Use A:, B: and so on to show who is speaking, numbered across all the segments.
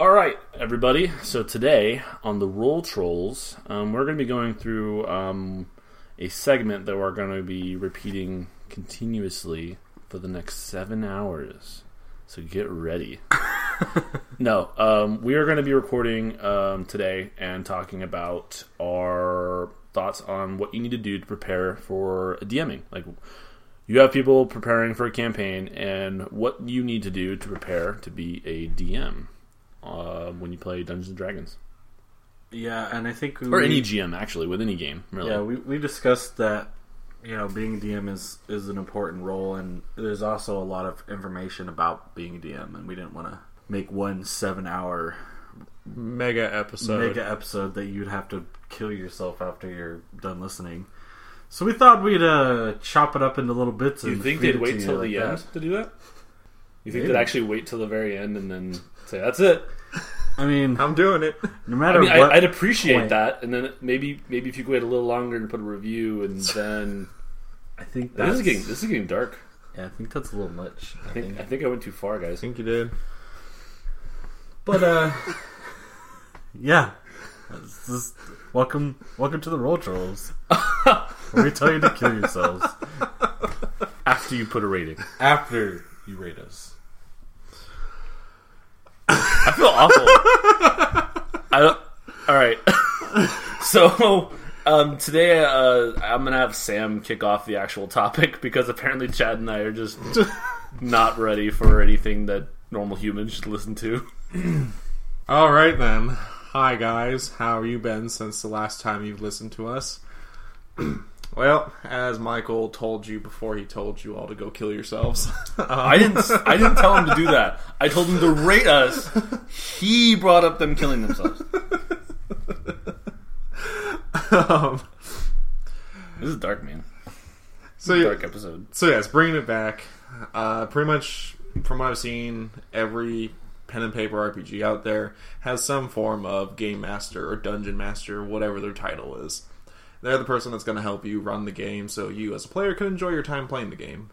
A: All right, everybody. So today on the Roll Trolls, um, we're going to be going through um, a segment that we're going to be repeating continuously for the next seven hours. So get ready. no, um, we are going to be recording um, today and talking about our thoughts on what you need to do to prepare for DMing. Like, you have people preparing for a campaign, and what you need to do to prepare to be a DM uh, when you play Dungeons and Dragons,
B: Yeah, and I think we,
A: or any GM actually with any game. Really,
B: yeah we, we discussed that you know being a DM is is an important role, and there's also a lot of information about being a DM, and we didn't want to make one seven hour
C: Mega episode.
B: mega episode that you'd have to kill yourself after you're done listening. So we thought we'd uh, chop it up into little bits.
A: Do you
B: and
A: think they'd wait till
B: like
A: the
B: that.
A: end to do that? You think
B: Maybe.
A: they'd actually wait till the very end and then say that's it?
B: I mean,
C: I'm doing it.
B: no
A: I
B: matter
A: mean,
B: what,
A: I'd appreciate
B: point.
A: that, and then maybe maybe if you could wait a little longer and put a review, and then
B: I think
A: this
B: that's
A: is getting this is getting dark.
B: yeah, I think that's a little much. I
A: I think
B: think.
A: I think I went too far, guys.
C: I think you did.
B: But uh, yeah. This is- welcome, welcome to the roll trolls. where we tell you to kill yourselves
A: After you put a rating,
B: after you rate us.
A: I feel awful. I don't, all right. so um, today uh, I'm gonna have Sam kick off the actual topic because apparently Chad and I are just not ready for anything that normal humans should listen to.
C: All right then. Hi guys, how have you been since the last time you've listened to us? well, as Michael told you before he told you all to go kill yourselves.
A: I didn't. I didn't tell him to do that. I told him to rate us. He brought up them killing themselves.
C: um,
A: This is dark, man.
C: so yeah,
A: Dark episode.
C: so yes, bringing it back. Uh, pretty much from what I've seen, every pen and paper RPG out there has some form of game master or dungeon master, whatever their title is. They're the person that's going to help you run the game, so you as a player can enjoy your time playing the game.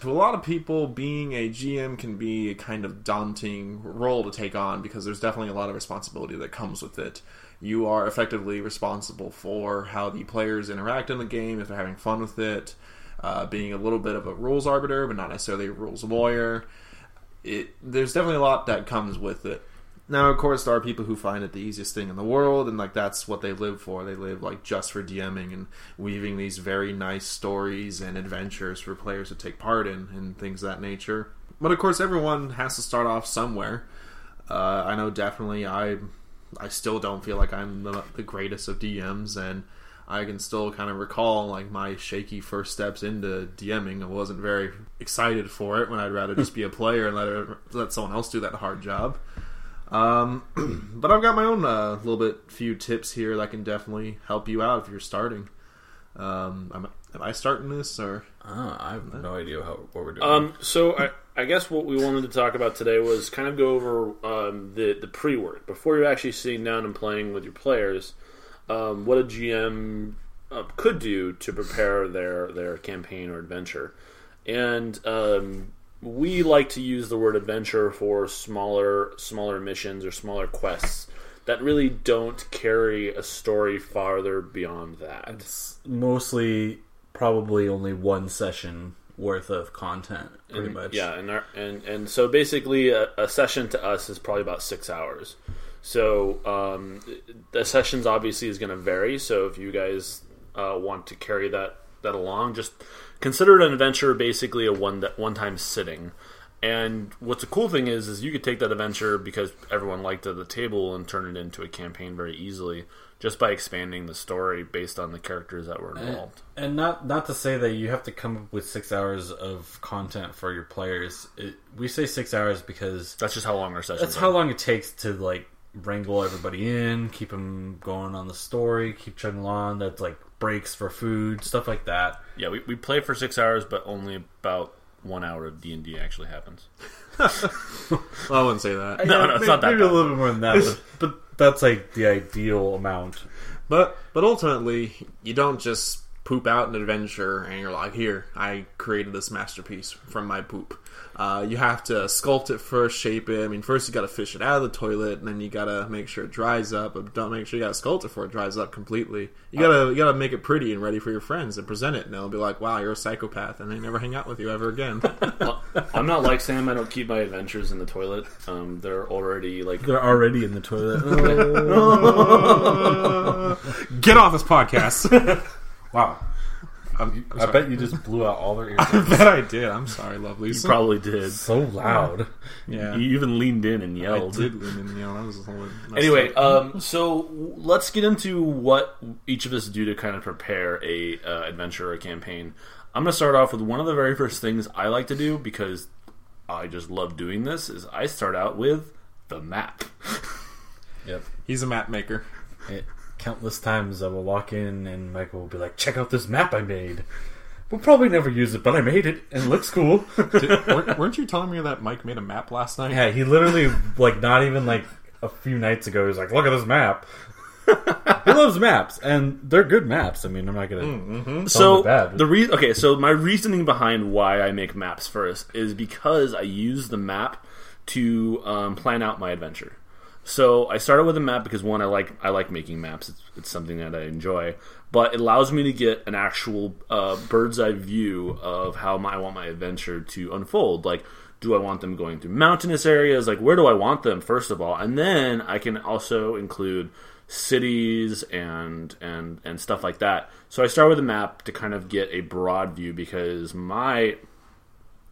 C: To a lot of people, being a GM can be a kind of daunting role to take on because there's definitely a lot of responsibility that comes with it. You are effectively responsible for how the players interact in the game, if they're having fun with it, uh, being a little bit of a rules arbiter, but not necessarily a rules lawyer. It there's definitely a lot that comes with it. Now, of course, there are people who find it the easiest thing in the world, and like that's what they live for. They live like just for DMing and weaving these very nice stories and adventures for players to take part in, and things of that nature. But of course, everyone has to start off somewhere. Uh, I know definitely I I still don't feel like I'm the, the greatest of DMs, and I can still kind of recall like my shaky first steps into DMing. I wasn't very excited for it when I'd rather just be a player and let let someone else do that hard job. Um, but I've got my own uh, little bit few tips here that can definitely help you out if you're starting. Um, am, am I starting this or?
B: Oh, I have no idea how what we're doing.
A: Um, so I, I guess what we wanted to talk about today was kind of go over um, the the pre work before you're actually sitting down and playing with your players. Um, what a GM uh, could do to prepare their their campaign or adventure, and um, we like to use the word adventure for smaller smaller missions or smaller quests that really don't carry a story farther beyond that.
D: It's mostly probably only one session worth of content, pretty
A: And-
D: much.
A: Yeah, and our, and and so basically, a, a session to us is probably about six hours. So um, the sessions obviously is going to vary. So if you guys uh, want to carry that that along, just consider an adventure, basically a one one time sitting. And what's the cool thing is, is you could take that adventure because everyone liked it at the table and turn it into a campaign very easily, just by expanding the story based on the characters that were involved.
D: And not not to say that you have to come up with six hours of content for your players. It, we say six hours because
A: That's just how long our sessions.
D: that's
A: are.
D: how long it takes to like wrangle everybody in, keep them going on the story, keep chugging along. That's like breaks for food, stuff like that.
A: Yeah, we, we play for six hours, but only about one hour of D and D actually happens.
C: Well, I wouldn't say that.
A: No, no, it's not that
D: Maybe a little bit more than that, but, but that's like the ideal amount.
C: But but ultimately, you don't just poop out an adventure and you're like, here, I created this masterpiece from my poop. Uh, you have to sculpt it first, shape it. I mean, first you got to fish it out of the toilet, and then you got to make sure it dries up. But don't make sure you got to sculpt it before it dries up completely. You gotta you gotta make it pretty and ready for your friends and present it, and they'll be like, "Wow, you're a psychopath," and they never hang out with you ever again.
A: Well, I'm not like Sam. I don't keep my adventures in the toilet. Um, they're already like
D: They're already in the toilet.
C: Get off this podcast.
D: wow.
C: I'm, I'm
D: I bet you just blew out all their ears.
C: I bet I did. I'm sorry, lovely.
A: you probably did.
D: so loud.
C: yeah.
A: You even leaned in and
C: I
A: yelled.
C: did, and, you know, that was a whole
A: Anyway, um, so let's get into what each of us do to kind of prepare a uh, adventure or a campaign. I'm going to start off with one of the very first things I like to do because I just love doing this. Is I start out with the map.
D: Yep.
C: he's a map maker.
D: It, countless times I will walk in and Michael will be like, "Check out this map I made." We'll probably never use it, but I made it and it looks cool.
C: Did, weren't, weren't you telling me that Mike made a map last night?
D: yeah, he literally like not even like a few nights ago. He was like, "Look at this map." he loves maps, and they're good maps. I mean, I'm not gonna.
A: So
D: bad.
A: the re- okay, so my reasoning behind why I make maps first is because I use the map to um, plan out my adventure. So I started with a map because one, I like I like making maps. It's, it's something that I enjoy, but it allows me to get an actual uh, bird's eye view of how my, I want my adventure to unfold. Like, do I want them going through mountainous areas? Like, where do I want them first of all, and then I can also include cities and and and stuff like that. So I start with a map to kind of get a broad view because my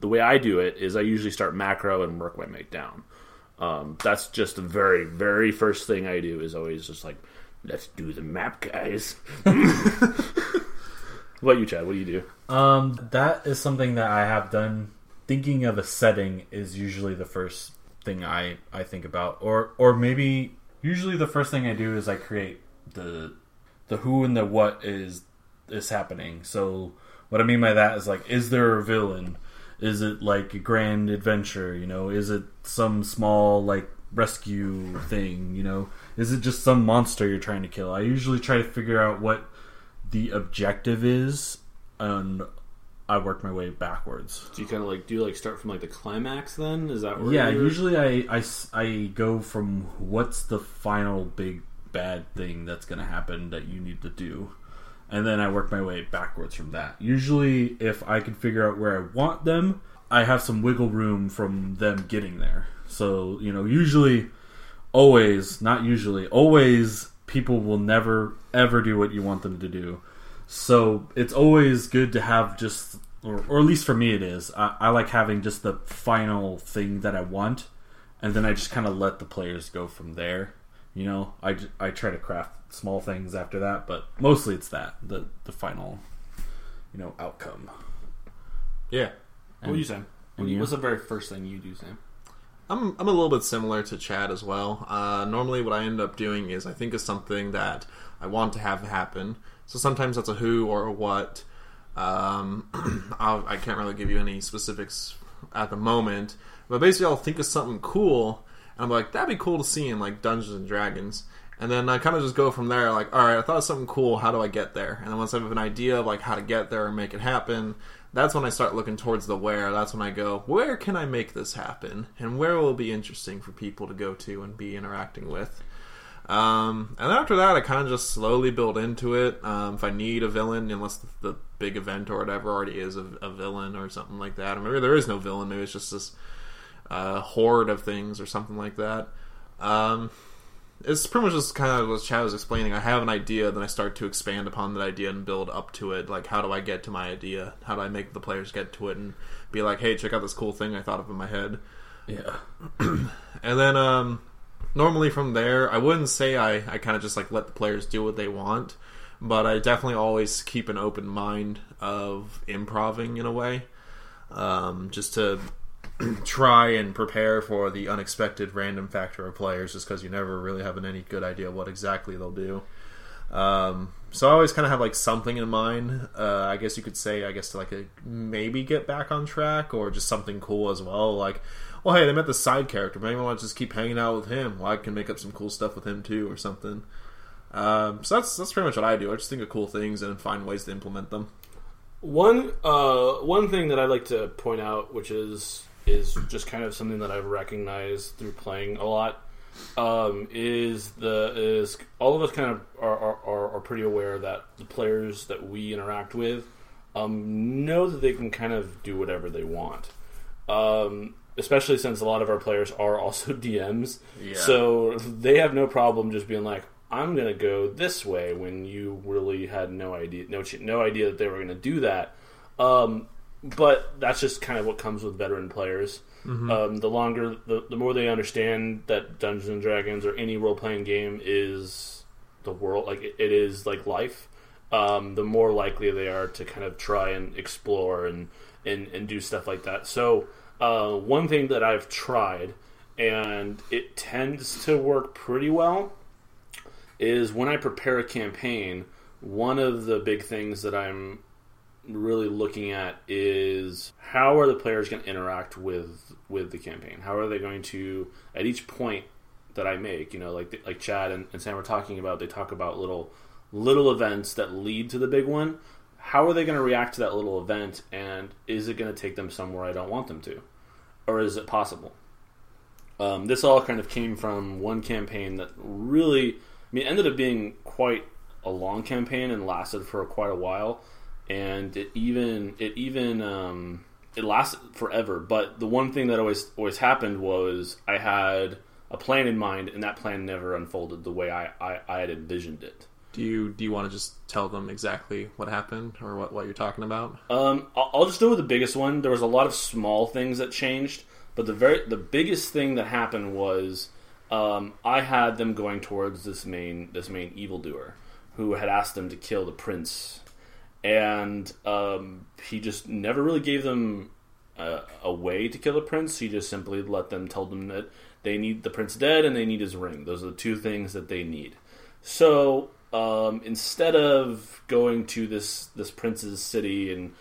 A: the way I do it is I usually start macro and work my way down. Um, that's just the very very first thing I do is always just like let's do the map, guys. what about you, Chad? What do you do?
D: Um, that is something that I have done. Thinking of a setting is usually the first thing I I think about, or or maybe usually the first thing I do is I create the the who and the what is is happening. So what I mean by that is like, is there a villain? Is it like a grand adventure? You know, is it some small like rescue thing? You know, is it just some monster you're trying to kill? I usually try to figure out what the objective is, and I work my way backwards.
A: Do you kind of like do you like start from like the climax? Then is that where
D: Yeah,
A: you're-
D: usually I, I I go from what's the final big bad thing that's going to happen that you need to do. And then I work my way backwards from that. Usually, if I can figure out where I want them, I have some wiggle room from them getting there. So, you know, usually, always, not usually, always, people will never, ever do what you want them to do. So it's always good to have just, or, or at least for me, it is. I, I like having just the final thing that I want, and then I just kind of let the players go from there. You know, I, I try to craft small things after that, but mostly it's that the the final, you know, outcome.
C: Yeah.
A: What do you say? What you-
D: you?
A: What's the very first thing you do, Sam?
C: I'm I'm a little bit similar to Chad as well. Uh, normally, what I end up doing is I think of something that I want to have happen. So sometimes that's a who or a what. Um, I'll, I can't really give you any specifics at the moment, but basically, I'll think of something cool, and I'm like, that'd be cool to see in like Dungeons and Dragons. And then I kind of just go from there, like, all right, I thought of something cool. How do I get there? And then once I have an idea of like how to get there and make it happen, that's when I start looking towards the where. That's when I go, where can I make this happen, and where will it be interesting for people to go to and be interacting with. Um, and after that, I kind of just slowly build into it. Um, if I need a villain, unless the, the big event or whatever already is a, a villain or something like that, or maybe there is no villain, maybe it's just this uh, horde of things or something like that. Um, it's pretty much just kind of what Chad was explaining. I have an idea, then I start to expand upon that idea and build up to it. Like, how do I get to my idea? How do I make the players get to it and be like, hey, check out this cool thing I thought of in my head?
D: Yeah,
C: And then, um, normally from there, I wouldn't say I, I kind of just like let the players do what they want, but I definitely always keep an open mind of improving in a way, um, just to try and prepare for the unexpected random factor of players, just because you never really have any good idea what exactly they'll do. Um, so I always kind of have like something in mind. Uh, I guess you could say, I guess to like a, maybe get back on track or just something cool as well. Like, well, hey, they met the side character. Maybe I want to just keep hanging out with him. Well, I can make up some cool stuff with him too, or something. Um, so that's that's pretty much what I do. I just think of cool things and find ways to implement them.
A: One uh, one thing that I'd like to point out, which is is just kind of something that I've recognized through playing a lot, um, is the is all of us kind of are, are, are, pretty aware that the players that we interact with um, know that they can kind of do whatever they want. Um, especially since a lot of our players are also DMs,
D: Yeah.
A: so they have no problem just being like, "I'm going to go this way," when you really had no idea, no no idea that they were going to do that. Um, but that's just kind of what comes with veteran players. Um, the longer, the, the more they understand that Dungeons and Dragons or any role playing game is the world, like it, it is like life. Um, the more likely they are to kind of try and explore and and, and do stuff like that. So uh, one thing that I've tried and it tends to work pretty well is when I prepare a campaign. One of the big things that I'm really looking at is how are the players going to interact with with the campaign? How are they going to at each point that I make? You know, like like Chad and, and Sam were talking about. They talk about little little events that lead to the big one. How are they going to react to that little event? And is it going to take them somewhere I don't want them to, or is it possible? Um, this all kind of came from one campaign that really, I mean, ended up being quite a long campaign and lasted for quite a while, and it even it even um, it lasted forever. But the one thing that always always happened was I had a plan in mind, and that plan never unfolded the way I, I, I had envisioned it.
C: Do you do you want to just tell them exactly what happened or what, what you're talking about?
A: Um, I'll, I'll just go with the biggest one. There was a lot of small things that changed, but the very the biggest thing that happened was um, I had them going towards this main this main evildoer who had asked them to kill the prince, and um, he just never really gave them a, a way to kill the prince. He just simply let them tell them that they need the prince dead and they need his ring. Those are the two things that they need. So um, instead of going to this this prince's city and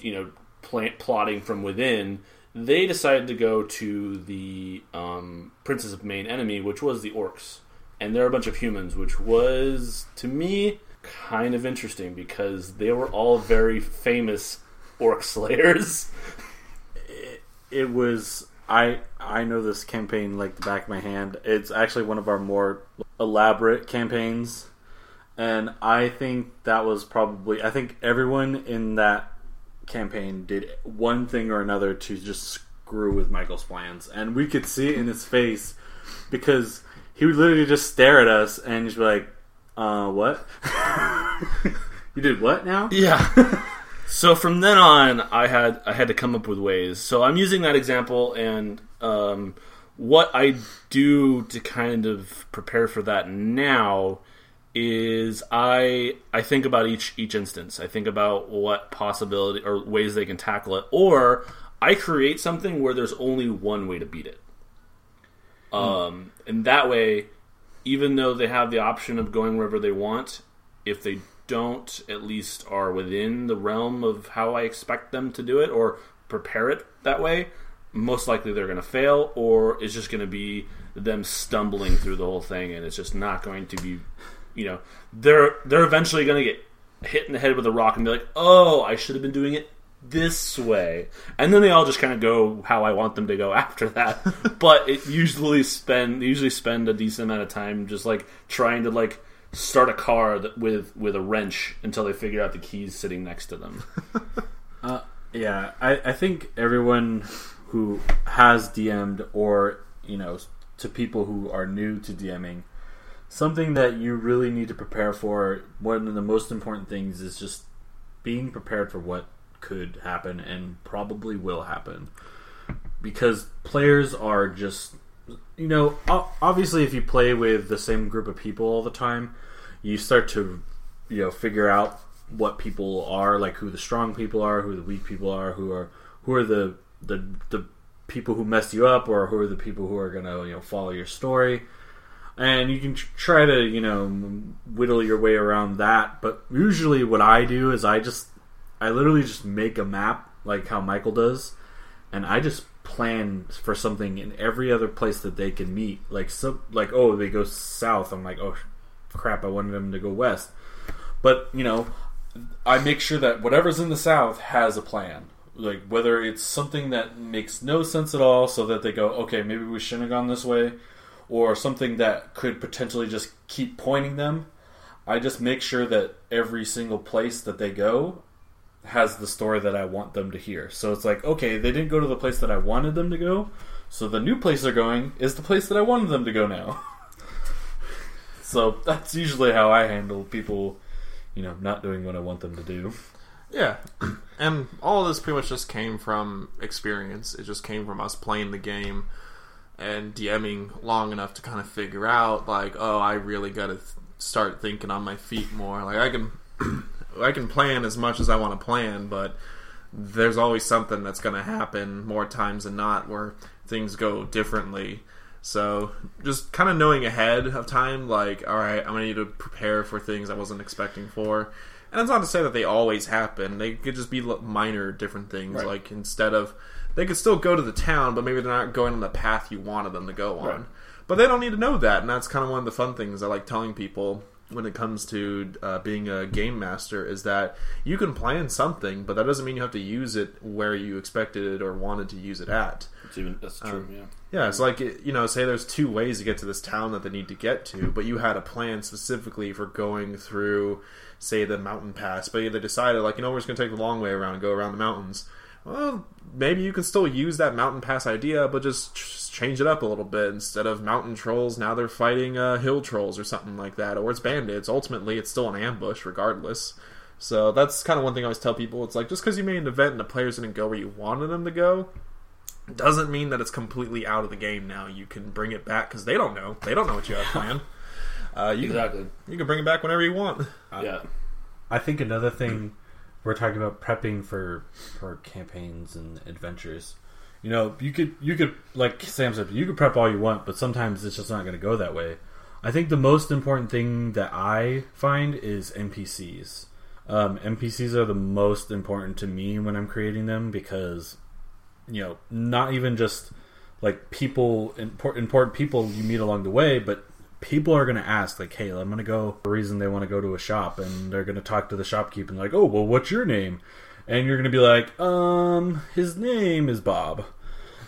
A: you know plant, plotting from within, they decided to go to the um, prince's main enemy, which was the orcs, and they're a bunch of humans, which was to me kind of interesting because they were all very famous orc slayers.
D: it was I I know this campaign like the back of my hand. It's actually one of our more elaborate campaigns, and I think that was probably I think everyone in that campaign did one thing or another to just screw with Michael's plans, and we could see it in his face because he would literally just stare at us and just be like, "Uh, what? you did what now?"
A: Yeah. so from then on, I had I had to come up with ways. So I'm using that example, and um, what I do to kind of prepare for that now is I I think about each each instance. I think about what possibility or ways they can tackle it, or I create something where there's only one way to beat it. Um, and that way, even though they have the option of going wherever they want, if they don't at least are within the realm of how I expect them to do it or prepare it that way, most likely they're going to fail, or it's just going to be them stumbling through the whole thing, and it's just not going to be, you know, they're they're eventually going to get hit in the head with a rock and be like, oh, I should have been doing it this way, and then they all just kind of go how I want them to go after that. but it usually spend usually spend a decent amount of time just like trying to like start a car that, with with a wrench until they figure out the keys sitting next to them.
D: Uh, yeah, I, I think everyone who has DM'd or, you know, to people who are new to DMing, something that you really need to prepare for, one of the most important things is just being prepared for what could happen and probably will happen. Because players are just, you know, obviously if you play with the same group of people all the time, you start to, you know, figure out what people are, like who the strong people are, who the weak people are, who are who are the the the people who mess you up, or who are the people who are gonna you know follow your story, and you can try to you know whittle your way around that. But usually, what I do is I just I literally just make a map like how Michael does, and I just plan for something in every other place that they can meet. Like so, like oh they go south. I'm like oh crap, I wanted them to go west. But you know, I make sure that whatever's in the south has a plan. Like whether it's something that makes no sense at all, so that they go, okay, maybe we shouldn't have gone this way, or something that could potentially just keep pointing them. I just make sure that every single place that they go has the story that I want them to hear. So it's like, okay, they didn't go to the place that I wanted them to go, so the new place they're going is the place that I wanted them to go now. so that's usually how I handle people, you know, not doing what I want them to do.
C: Yeah, and all of this pretty much just came from experience. It just came from us playing the game and DMing long enough to kind of figure out, like, oh, I really got to th- start thinking on my feet more. Like, I can, I can plan as much as I want to plan, but there's always something that's going to happen more times than not where things go differently. So just kind of knowing ahead of time, like, all right, I'm gonna need to prepare for things I wasn't expecting for. And it's not to say that they always happen. They could just be minor different things.
A: Right.
C: Like instead of they could still go to the town, but maybe they're not going on the path you wanted them to go on.
A: Right.
C: But they don't need to know that, and that's kind of one of the fun things I like telling people when it comes to uh, being a game master is that you can plan something, but that doesn't mean you have to use it where you expected it or wanted to use it at.
A: It's even that's true.
C: Um,
A: yeah.
C: Yeah, it's like you know, say there's two ways to get to this town that they need to get to, but you had a plan specifically for going through, say, the mountain pass. But they decided, like, you know, we're just going to take the long way around and go around the mountains. Well, maybe you can still use that mountain pass idea, but just ch- change it up a little bit. Instead of mountain trolls, now they're fighting uh, hill trolls or something like that, or it's bandits. Ultimately, it's still an ambush, regardless. So that's kind of one thing I always tell people. It's like just because you made an event and the players didn't go where you wanted them to go, doesn't mean that it's completely out of the game now. You can bring it back because they don't know. They don't know what you have planned. Uh, you
A: Exactly.
C: can you can bring it back whenever you want.
A: yeah.
D: I think another thing we're talking about prepping for for campaigns and adventures. You know, you could you could like Sam said, you could prep all you want, but sometimes it's just not going to go that way. I think the most important thing that I find is NPCs. Um, NPCs are the most important to me when I'm creating them because you know, not even just like people important important people you meet along the way, but people are going to ask like, "Hey, I'm going to go." A reason they want to go to a shop, and they're going to talk to the shopkeeper and like, "Oh, well, what's your name?" And you're going to be like, "Um, his name is Bob."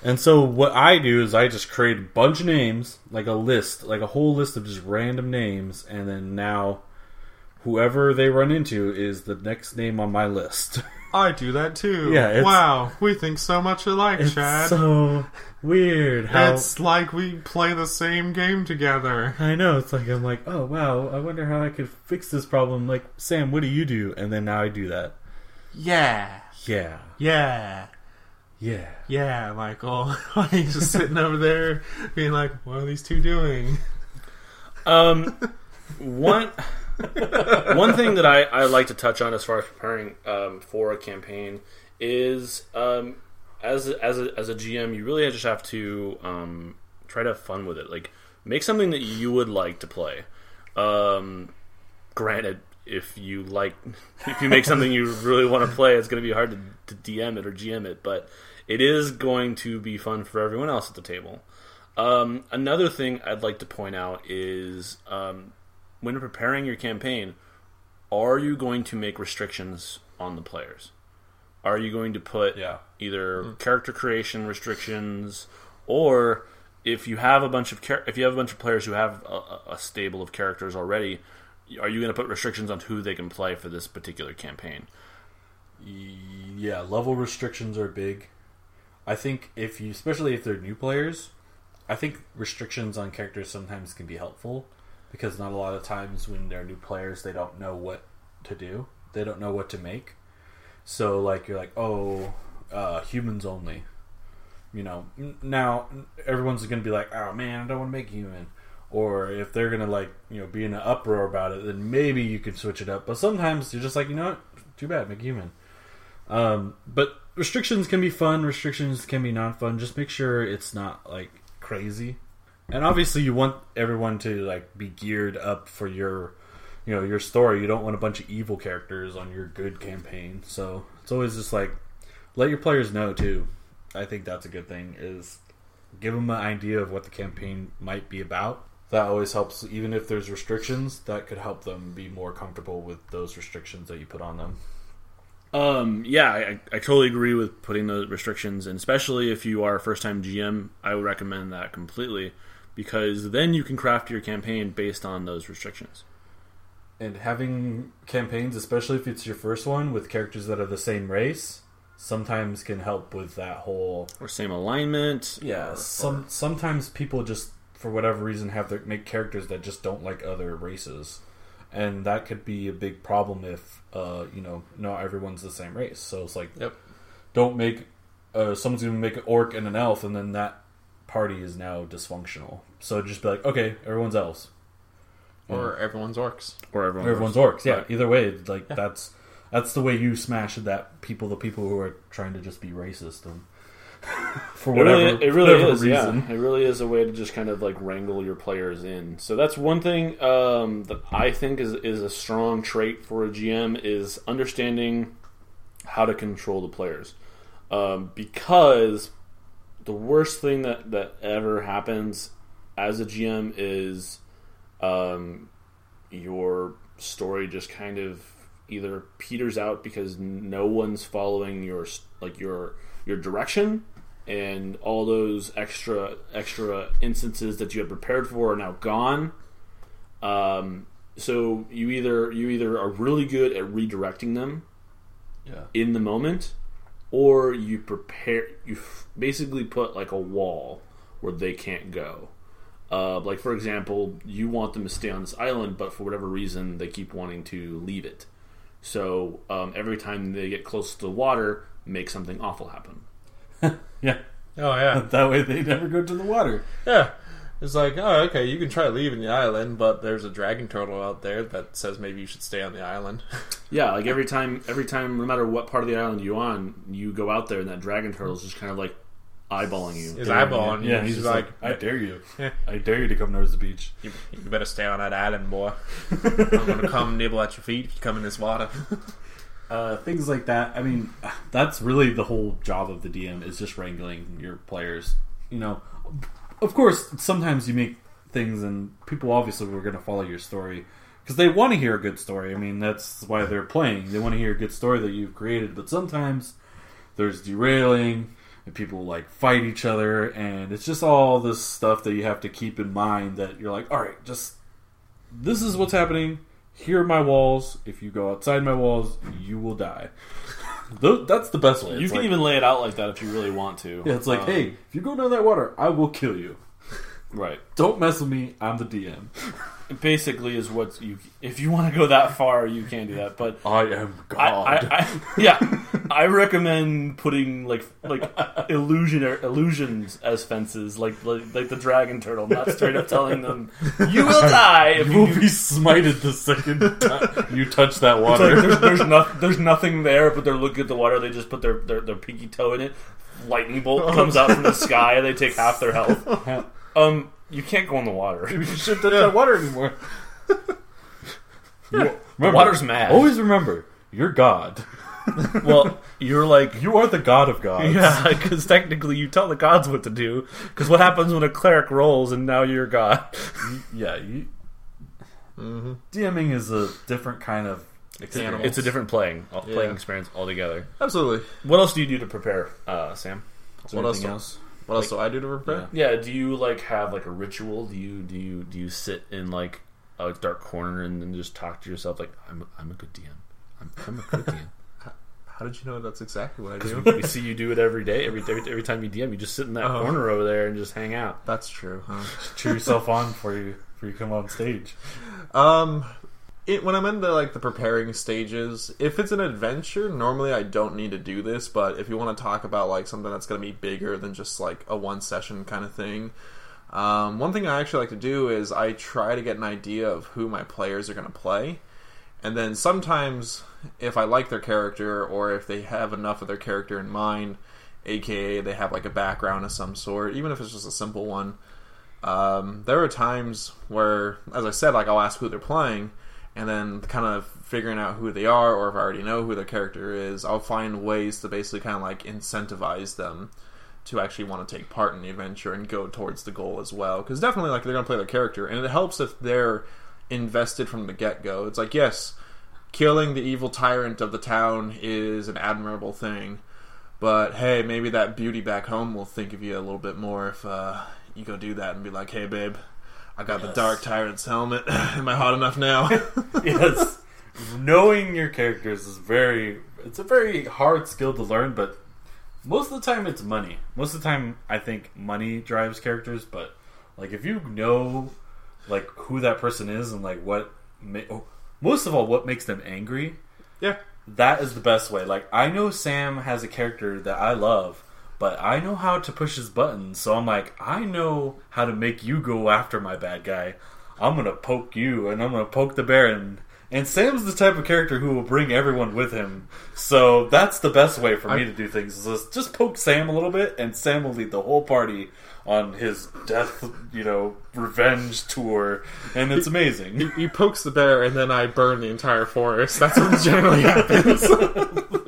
D: And so what I do is I just create a bunch of names, like a list, like a whole list of just random names, and then now whoever they run into is the next name on my list.
C: I do that too.
D: Yeah,
C: wow, we think so much alike, Chad.
D: it's so weird how
C: It's like we play the same game together.
D: I know. It's like I'm like, oh wow, I wonder how I could fix this problem. Like Sam, what do you do? And then now I do that.
C: Yeah,
D: Yeah,
C: yeah,
D: yeah.
C: yeah, Michael. You just sitting over there being like, "What are these two doing?"
A: Um, one one thing that I, I like to touch on as far as preparing um, for a campaign is um, as as a, as a GM, you really just have to um, try to have fun with it. Like make something that you would like to play. Um, granted, if you like, if you make something you really want to play, it's going to be hard to, to DM it or GM it, but it is going to be fun for everyone else at the table. Um, another thing I'd like to point out is um, when preparing your campaign, are you going to make restrictions on the players? Are you going to put
D: Yeah.
A: either hmm. character creation restrictions, or if you have a bunch of char- if you have a bunch of players who have a, a- a stable of characters already, are you going to put restrictions on who they can play for this particular campaign?
D: Yeah, level restrictions are big. I think if you, especially if they're new players, I think restrictions on characters sometimes can be helpful because not a lot of times when they're new players, they don't know what to do. They don't know what to make. So, like, you're like, oh, uh, humans only. You know, now everyone's to be like, oh man, I don't want to make human. Or if they're to, like, you know, be in an uproar about it, then maybe you can switch it up. But sometimes you're just like, you know what? Too bad, make human. Um, but restrictions can be fun. Restrictions can be not fun. Just make sure it's not like crazy. And obviously, you want everyone to like be geared up for your, you know, your story. You don't want a bunch of evil characters on your good campaign. So it's always just like let your players know too. I think that's a good thing. Is give them an idea of what the campaign might be about. That always helps. Even if there's restrictions, that could help them be more comfortable with those restrictions that you put on them.
A: Um, yeah, I, I totally agree with putting those restrictions, and especially if you are a first time GM, I would recommend that completely because then you can craft your campaign based on those restrictions.
D: And having campaigns, especially if it's your first one, with characters that are the same race, sometimes can help with that whole.
A: Or same alignment.
D: Yeah,
A: or-
D: some
A: or-
D: sometimes people just for whatever reason have to make characters that just don't like other races, and that could be a big problem if uh, you know not everyone's the same race. So it's like,
C: Yep.
D: don't make uh, someone's gonna make an orc and an elf, and then that party is now dysfunctional. So just be like, okay, everyone's elves.
C: Or everyone's orcs.
A: or everyone
D: Everyone's orcs. Yeah.
A: Right.
D: Either way, like that's that's the way you smash that people, the people who are trying to just be racist and for
A: It
D: whatever
A: really, it really
D: whatever
A: is.
D: reason.
A: Yeah, it really is a way to just kind of like wrangle your players in. So that's one thing um, that I think is is a strong trait for a GM is understanding how to control the players, um, because the worst thing that that ever happens as a GM is um, your story just kind of either peters out because no one's following your like your your direction and all those extra extra instances that you had prepared for are now gone um, so you either you either are really good at redirecting them
D: Yeah.
A: in the moment or you prepare you f- basically put like a wall where they can't go uh, like for example you want them to stay on this island but for whatever reason they keep wanting to leave it so um, every time they get close to the water make something awful happen
D: Yeah.
C: Oh yeah,
D: That way they never go to the water.
C: yeah. It's like, oh, okay, you can try leaving the island, but there's a dragon turtle out there that says maybe you should stay on the island.
A: yeah like every time every time no matter what part of the island you're on you go out there and that dragon turtle's just kind of like eyeballing you
C: His eyeballing you.
D: Yeah, he's
C: She's
D: just like,
C: like,
D: I dare you.
C: Yeah.
D: I dare you to come towards the beach.
C: You, you better stay on that island, boy. I'm gonna come nibble at your feet if you come in this water.
D: Uh, things like that. I mean, that's really the whole job of the DM is just wrangling your players. You know, of course, sometimes you make things, and people obviously were going to follow your story because they want to hear a good story. I mean, that's why they're playing. They want to hear a good story that you've created. But sometimes there's derailing, and people like fight each other, and it's just all this stuff that you have to keep in mind. That you're like, all right, just this is what's happening. Here are my walls. If you go outside my walls, you will die. That's the best way.
A: you
D: It's
A: can
D: like-
A: even lay it out like that if you really want to
D: yeah, it's like,
A: Um,
D: hey, if you go down that water, I will kill you.
A: Right
D: Don't mess with me. I'm the DM.
A: It basically is what you if you want to go that far you can do that but
D: I am God.
A: I, I, I yeah i recommend putting like like illusion illusions as fences like, like like the dragon turtle not straight up telling them you will die if
D: you
A: you
D: will
A: do
D: be smited the second time you touch that
A: It's like
D: water.
A: there's, there's, no, there's nothing there, but they're looking at the water. They just put their, their, their pinky toe in it. Lightning bolt comes out from the sky, they take half their health. Um, you can't go in the water.
D: you shouldn't touch that water anymore.
A: The
D: Remember,
A: water's mad.
D: Always remember, you're God.
A: well, you're like
D: You are the God of gods.
A: yeah, because technically you tell the gods what to do. Because what happens when a cleric rolls and now you're god?
D: yeah. You,
C: Mm-hmm.
D: DMing is a different kind of
C: Animals.
A: It's a different playing uh, playing
C: Yeah.
A: experience altogether.
C: Absolutely.
A: What else do you do to prepare, uh, Sam?
D: Is there
C: What else
D: anything
C: do-
D: else?
C: What else do I do to prepare?
A: Yeah, do you like have like a ritual? Do you do you do you sit in like a dark corner and then just talk to yourself like I'm a, I'm a good DM. I'm, I'm a good DM.
C: How did you know that's exactly what I do?
A: we see you do it every day. Every every, every time you DM, you just sit in that
C: Oh.
A: corner over there and just hang out.
C: That's true. Huh?
D: Cheer yourself on before you before you come on stage.
C: Um, it, when I'm in the like the preparing stages, if it's an adventure, normally I don't need to do this. But if you want to talk about like something that's going to be bigger than just like a one session kind of thing, um, one thing I actually like to do is I try to get an idea of who my players are going to play, and then sometimes if I like their character or if they have enough of their character in mind, aka they have like a background of some sort, even if it's just a simple one. Um, there are times where, as I said, like I'll ask who they're playing, and then kind of figuring out who they are, or if I already know who their character is, I'll find ways to basically kind of like incentivize them to actually want to take part in the adventure and go towards the goal as well. Because definitely, like they're going to play their character, and it helps if they're invested from the get go. It's like yes, killing the evil tyrant of the town is an admirable thing, but hey, maybe that beauty back home will think of you a little bit more if uh, you go do that and be like, hey, babe. I got the dark tyrant's helmet. Am I hot enough now?
D: yes, knowing your characters is very. It's a very hard skill to learn, but most of the time it's money. Most of the time, I think money drives characters. But like, if you know like who that person is and like what, ma- oh, most of all, what makes them angry,
C: yeah.
D: that is the best way. Like I know Sam has a character that I love, but I know how to push his buttons. So I'm like, I know how to make you go after my bad guy. I'm gonna poke you, and I'm gonna poke the bear. And and Sam's the type of character who will bring everyone with him. So that's the best way for me
C: I-
D: to do things. Is just, poke Sam a little bit, and Sam will lead the whole party on his death, you know, revenge tour, and it's amazing.
C: He, he pokes the bear, and then I burn the entire forest. That's what generally happens.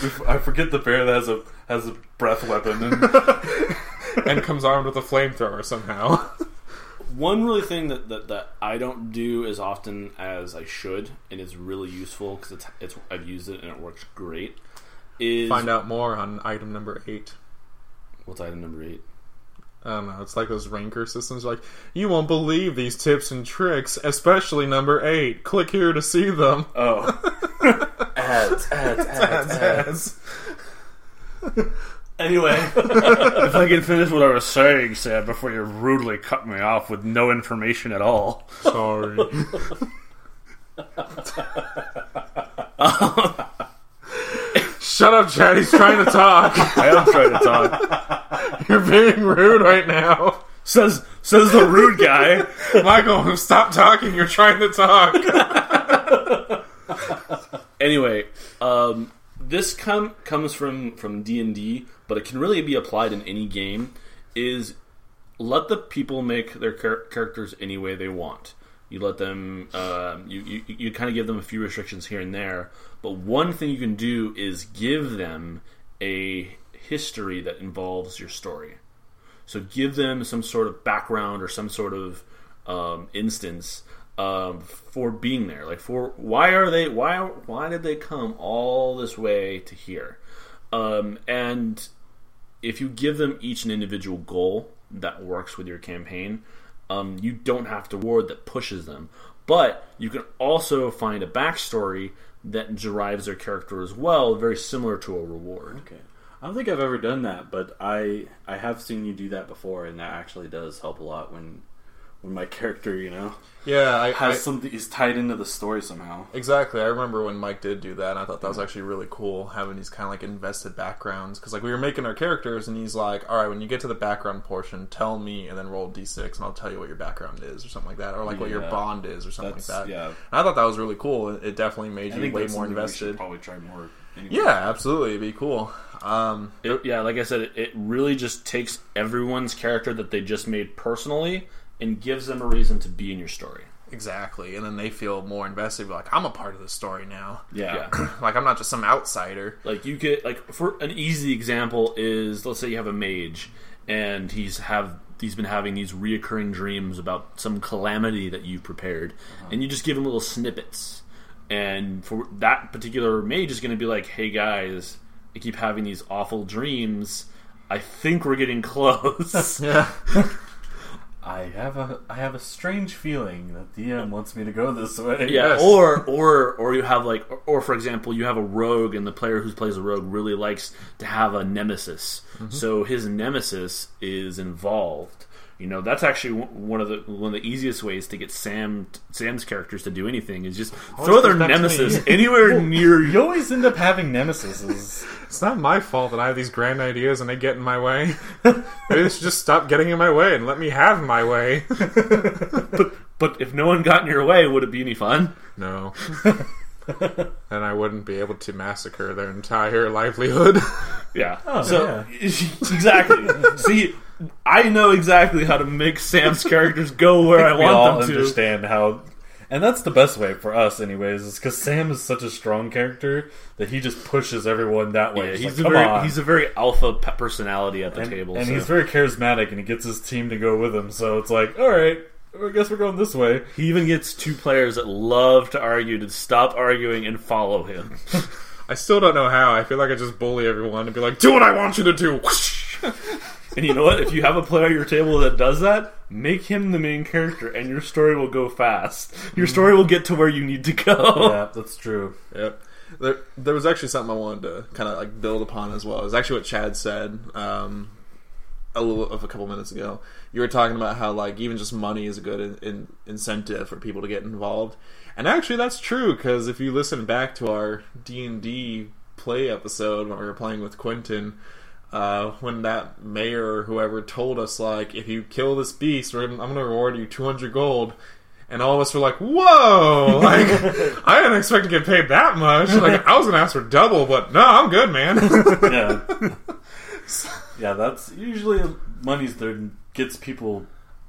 D: The- I forget the bear that has a has a breath weapon. And,
C: and comes armed with a flamethrower somehow.
A: One really thing that, that, that I don't do as often as I should, and is really useful because it's, it's I've used it and it works great. Is
C: Find out more on item number eight.
A: what's item number eight?
C: I don't know. It's like those ranker systems. Like you won't believe these tips and tricks, especially number eight. Click here to see them.
D: oh, ads, ads, ads, ads.
A: Anyway, if I can finish what I was saying, Sam, before you rudely cut me off with no information at all.
C: Sorry. Shut up, Chad. He's trying to talk.
A: I am trying to talk.
C: You're being rude right now.
A: Says says the rude guy.
C: Michael, stop talking. You're trying to talk.
A: Anyway, um, this com- comes from from D and D, but it can really be applied in any game. Is let the people make their char- characters any way they want. You let them. Um, you you, you kind of give them a few restrictions here and there, but one thing you can do is give them a history that involves your story. So give them some sort of background or some sort of um, instance um, for being there. Like for why are they why why did they come all this way to here? Um, and if you give them each an individual goal that works with your campaign, um, you don't have to ward that pushes them. But you can also find a backstory that derives their character as well, very similar to a reward.
B: Okay. I don't think I've ever done that, but I I have seen you do that before, and that actually does help a lot when when my character, you know,
C: Yeah, I,
B: has
C: I-
B: something is tied into the story somehow.
C: Exactly. I remember when Mike did do that, and I thought that was actually really cool having these kind of like invested backgrounds. Because like we were making our characters, and he's like, "All right, when you get to the background portion, tell me, and then roll d6, and I'll tell you what your background is, or something like that, or like what your bond is, or something
B: That's
C: like that."
B: yeah.
C: And I thought that was really cool. It it definitely made
B: I
C: you
B: think
C: way
B: that's
C: more
B: something we should
C: invested.
B: Probably try more. Anyway.
C: Yeah, absolutely, it'd be cool. Um,
A: It, yeah, like I said, it, it really just takes everyone's character that they just made personally and gives them a reason to be in your story.
C: exactly, and then they feel more invested. Like I'm a part of the story now.
B: yeah.
A: Yeah.
C: like I'm not just some outsider.
A: Like you get like for an easy example is let's say you have a mage and he's have he's been having these reoccurring dreams about some calamity that you've prepared, uh-huh. and you just give him little snippets. And for that particular mage is going to be like, "Hey guys, I keep having these awful dreams. I think we're getting close."
C: Yeah.
B: I have a I have a strange feeling that DM wants me to go this way.
A: Yeah,
C: Yes.
A: or or or you have like, or, or for example, you have a rogue, and the player who plays a rogue really likes to have a nemesis. Mm-hmm. So his nemesis is involved. You know, that's actually one one of the one of the easiest ways to get Sam Sam's characters to do anything is just throw their
C: goes back to
A: nemesis
C: me.
A: anywhere near
B: You
A: you.
B: always end up having nemesis.
C: It's not my fault that I have these grand ideas and they get in my way. Maybe they should just stop getting in my way and let me have my way.
A: But if no one got in your way, would it be any fun?
C: No. and I wouldn't be able to massacre their entire livelihood.
A: Yeah.
B: Oh,
A: so exactly. See, I know exactly how to make Sam's characters go where I
B: we
A: want
B: all
A: them to.
B: understand how
D: And that's the best way for us, anyways, is because Sam is such a strong character that he just pushes everyone that way.
A: Yeah, he's
D: like,
A: a very
D: on."
A: he's a very alpha personality at the
D: and,
A: table.
D: and
A: so-
D: he's very charismatic, and he gets his team to go with him. So it's like, all right, I guess we're going this way.
A: He even gets two players that love to argue to stop arguing and follow him.
C: I still don't know how. I feel like I just bully everyone and be like, "Do what I want you to do." Whoosh!
A: and you know what? If you have a player at your table that does that, make him the main character, and your story will go fast. Your story will get to where you need to go.
D: yeah, that's true.
C: Yep. There, there was actually something I wanted to kind of like build upon as well. It was actually what Chad said um, a little of a couple minutes ago. You were talking about how like even just money is a good in, in, incentive for people to get involved, and actually that's true because if you listen back to our D and D play episode when we were playing with Quentin. Uh, when that mayor or whoever told us like if you kill this beast we're gonna, i'm gonna reward you 200 gold and all of us were like, "Whoa! Like, I didn't expect to get paid that much. Like, I was gonna ask for double, but no, I'm good, man."
D: Yeah, yeah, that's usually money's there gets people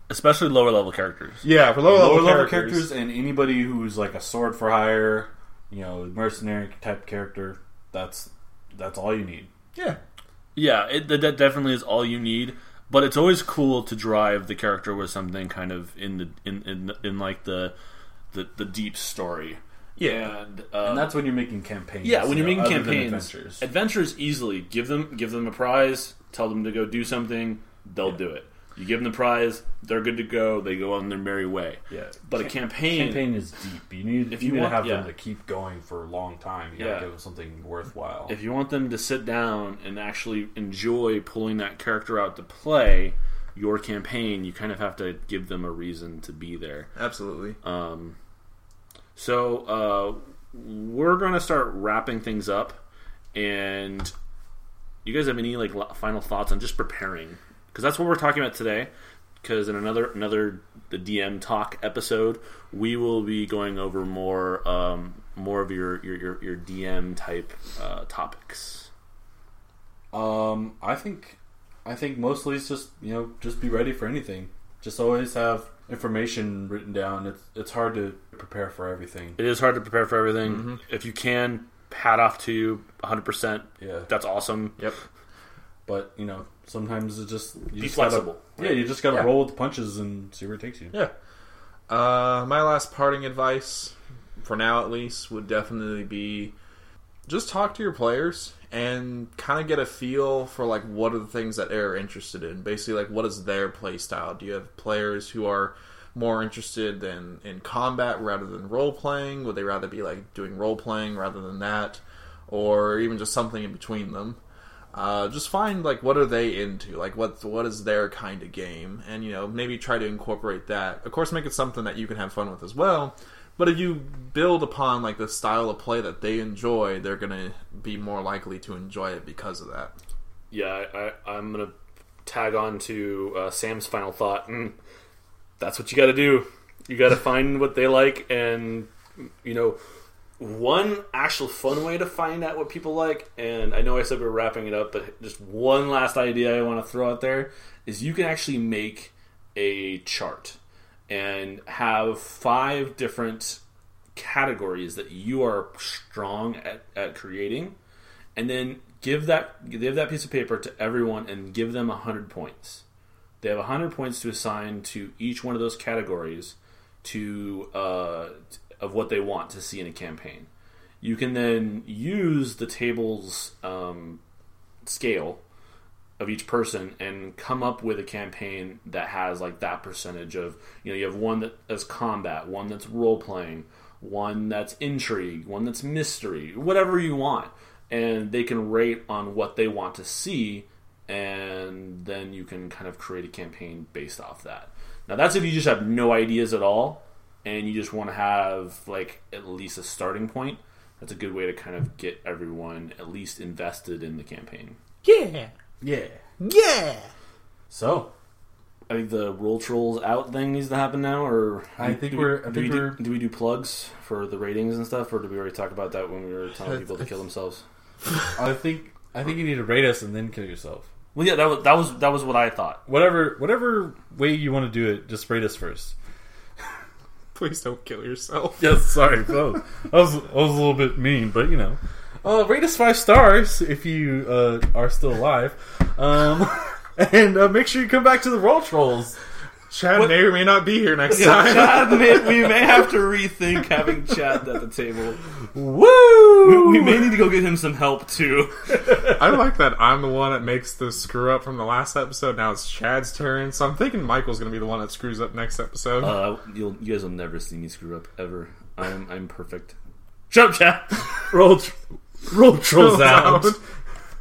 A: Especially lower level characters.
C: yeah, for lower,
D: lower
C: level,
D: level
C: characters.
D: characters and anybody who's like a sword for hire, you know, mercenary type character. That's that's all you need.
C: Yeah,
A: Yeah, it, that definitely is all you need. But it's always cool to drive the character with something kind of in the in in, in like the, the the deep story.
C: yeah,
A: And, uh,
D: And that's when you're making campaigns.
A: yeah, when
D: you
A: you're
D: know,
A: making campaigns,
D: adventures.
A: adventures easily give them give them a prize, tell them to go do something, they'll do it. You give them the prize, they're good to go. They go on their merry way.
D: Yeah,
A: But a campaign,
D: campaign is deep. You need
A: If
D: if
A: you
D: you
A: want-
D: to have
A: yeah.
D: them to keep going for a long time. You
A: Yeah.
D: gotta give them something worthwhile.
A: if you want them to sit down and actually enjoy pulling that character out to play your campaign, you kind of have to give them a reason to be there.
C: absolutely.
A: Um, so uh, we're going to start wrapping things up, and you guys have any like final thoughts on just preparing? Because that's what we're talking about today. Because in another another the DM talk episode, we will be going over more um, more of your your, your, your DM type uh, topics.
D: Um, I think, I think mostly it's just you know just be ready for anything. Just always have information written down. It's it's hard to prepare for everything.
A: It is hard to prepare for everything. If you can, hat off to you 100%.
D: Yeah,
A: That's awesome.
C: Yep.
D: But you know sometimes it just you
A: Be
D: just gotta-
A: flexible.
D: yeah, you just gotta
C: Yeah.
D: roll with the punches and see where it takes you.
C: Yeah. Uh, my last parting advice, for now at least, would definitely be just talk to your players and kind of get a feel for like what are the things that they're interested in. Basically, like what is their play style? Do you have players who are more interested in in combat rather than role playing? Would they rather be like doing role playing rather than that, or even just something in between them? Uh, just find like what are they into like what what is their kind of game and you know maybe try to incorporate that of course make it something that you can have fun with as well but if you build upon like the style of play that they enjoy they're gonna be more likely to enjoy it because of that
A: Yeah, I, I'm gonna tag on to uh, Sam's final thought. Mm, that's what you got to do. You got to find what they like, and you know, one actual fun way to find out what people like. And I know I said we are wrapping it up, but just one last idea I want to throw out there is you can actually make a chart and have five different categories that you are strong at, at creating and then give that give that piece of paper to everyone and give them 100 points they have 100 points to assign to each one of those categories to uh, of what they want to see in a campaign. You can then use the table's um, scale of each person and come up with a campaign that has like that percentage of you know you have one that is combat one that's role playing one that's intrigue one that's mystery whatever you want. And they can rate on what they want to see and then you can kind of create a campaign based off that. Now that's if you just have no ideas at all and you just want to have like at least a starting point that's a good way to kind of get everyone at least invested in the campaign
C: yeah
D: Yeah.
C: yeah
D: So
A: I think the roll trolls out thing needs to happen now, or
D: I think
A: do
D: we're-
A: We,
D: I
A: do,
D: think
A: we
D: we're-
A: do, do we do plugs for the ratings and stuff, or did we already talk about that when we were telling people to kill themselves?
D: I think I think you need to rate us and then kill yourself.
A: Well, yeah, that was that was that was what I thought.
D: Whatever whatever way you want to do it, just rate us first.
C: Please don't kill yourself.
D: Yes, sorry, folks. I was, I was a little bit mean, but you know. Uh, rate us five stars if you uh, are still alive. Um, and uh, make sure you come back to the Roll Trolls.
C: Chad may or may not be here next
A: Yeah,
C: time.
A: Chad may, we may have to rethink having Chad at the table.
D: Woo!
A: We, we may need to go get him some help too.
C: I like that I'm the one that makes the screw up from the last episode. Now it's Chad's turn, so I'm thinking Michael's going to be the one that screws up next episode.
A: Uh, you'll, you guys will never see me screw up ever. I'm I'm perfect. Shut up, Chad.
D: Roll, roll Trolls out.
C: out.